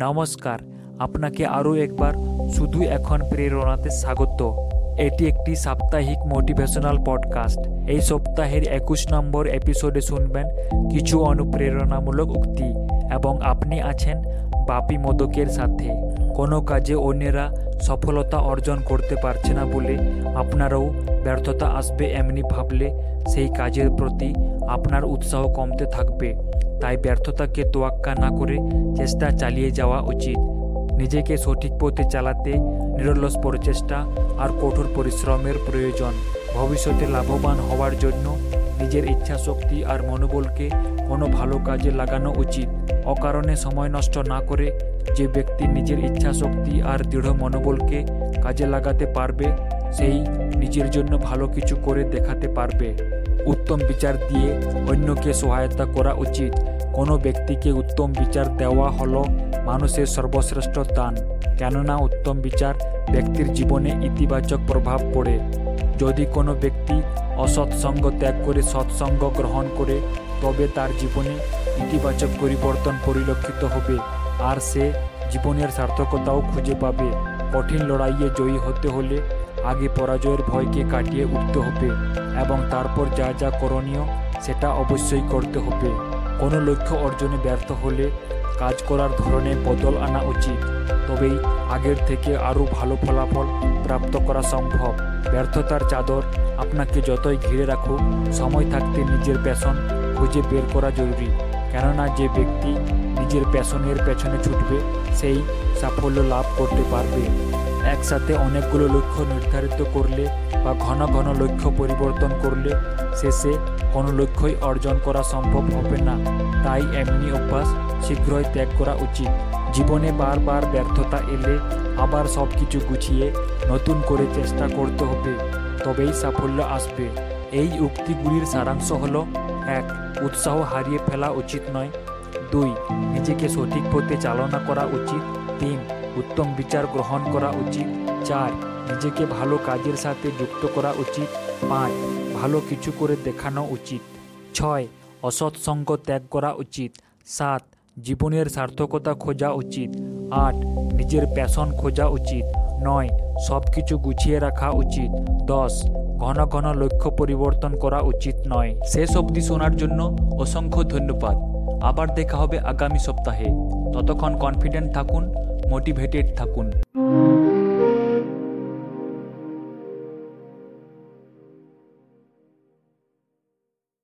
নমস্কার, আপনাকে আরও একবার শুধু এখন প্রেরণাতে স্বাগত। এটি একটি সাপ্তাহিক মোটিভেশনাল পডকাস্ট। এই সপ্তাহের একুশ নম্বর এপিসোডে শুনবেন কিছু অনুপ্রেরণামূলক উক্তি এবং আপনি আছেন বাপি মোদকের সাথে। কোনো কাজে অন্যেরা সফলতা অর্জন করতে পারছে না বলে আপনারাও ব্যর্থতা আসবে এমনি ভাবলে সেই কাজের প্রতি আপনার উৎসাহ কমতে থাকবে। তাই ব্যর্থতাকে তোয়াক্কা না করে চেষ্টা চালিয়ে যাওয়া উচিত। নিজেকে সঠিক পথে চালাতে নিরলস প্রচেষ্টা আর কঠোর পরিশ্রমের প্রয়োজন। ভবিষ্যতে লাভবান হওয়ার জন্য নিজের ইচ্ছা শক্তি আর মনোবলকে কোনো ভালো কাজে লাগানো উচিত। অকারণে সময় নষ্ট না করে যে ব্যক্তি নিজের ইচ্ছা শক্তি আর দৃঢ় মনোবলকে কাজে লাগাতে পারবে, সেই নিজের জন্য ভালো কিছু করে দেখাতে পারবে। উত্তম বিচার দিয়ে অন্যকে সহায়তা করা উচিত। কোনো ব্যক্তিকে উত্তম বিচার দেওয়া হলো মানুষের সর্বশ্রেষ্ঠ দান। কেননা উত্তম বিচার ব্যক্তির জীবনে ইতিবাচক প্রভাব পড়ে। যদি কোনো ব্যক্তি অসৎসঙ্গ ত্যাগ করে সৎসঙ্গ গ্রহণ করে, তবে তার জীবনে ইতিবাচক পরিবর্তন পরিলক্ষিত হবে আর সে জীবনের সার্থকতাও খুঁজে পাবে। কঠিন লড়াইয়ে জয়ী হতে হলে আগে পরাজয়ের ভয়কে কাটিয়ে উঠতে হবে। এবং তারপর যা যা করণীয়, সেটা অবশ্যই করতে হবে। কোনো লক্ষ্য অর্জনে ব্যর্থ হলে কাজ করার ধরনে বদল আনা উচিত। তবেই আগের থেকে আরও ভালো ফলাফল প্রাপ্ত করা সম্ভব। ব্যর্থতার চাদর আপনাকে যতই ঘিরে রাখুক, সময় থাকতে নিজের প্যাশন খুঁজে বের করা জরুরি। কেননা যে ব্যক্তি নিজের প্যাশনের পেছনে ছুটবে, সেই সাফল্য লাভ করতে পারবে। একসাথে অনেকগুলো লক্ষ্য নির্ধারিত করলে বা ঘন ঘন লক্ষ্য পরিবর্তন করলে শেষে কোনো লক্ষ্যই অর্জন করা সম্ভব হবে না। তাই এমনি অভ্যাস শীঘ্রই ত্যাগ করা উচিত। জীবনে বারবার ব্যর্থতা এলে আবার সব কিছু গুছিয়ে নতুন করে চেষ্টা করতে হবে, তবেই সাফল্য আসবে। এই উক্তিগুলির সারাংশ হল, এক, উৎসাহ হারিয়ে ফেলা উচিত নয়। দুই, নিজেকে সঠিক পথে চালনা করা উচিত। তিন উত্তম বিচার গ্রহণ করা উচিত। চার, নিজেকে ভালো কাজের সাথে যুক্ত করা উচিত। পাঁচ, ভালো কিছু করে দেখানো উচিত। ছয়, অসৎ সঙ্গ ত্যাগ করা উচিত। সাত, জীবনের সার্থকতা খোঁজা উচিত। আট, নিজের প্যাশন খোঁজা উচিত। নয় সব কিছু গুছিয়ে রাখা উচিত। দশ, ঘন ঘন লক্ষ্য পরিবর্তন করা উচিত নয়। শেষ অবধি শোনার জন্য অসংখ্য ধন্যবাদ। আবার দেখা হবে আগামী সপ্তাহে। ততক্ষণ কনফিডেন্ট থাকুন। মোটিভেটেড থাকুন।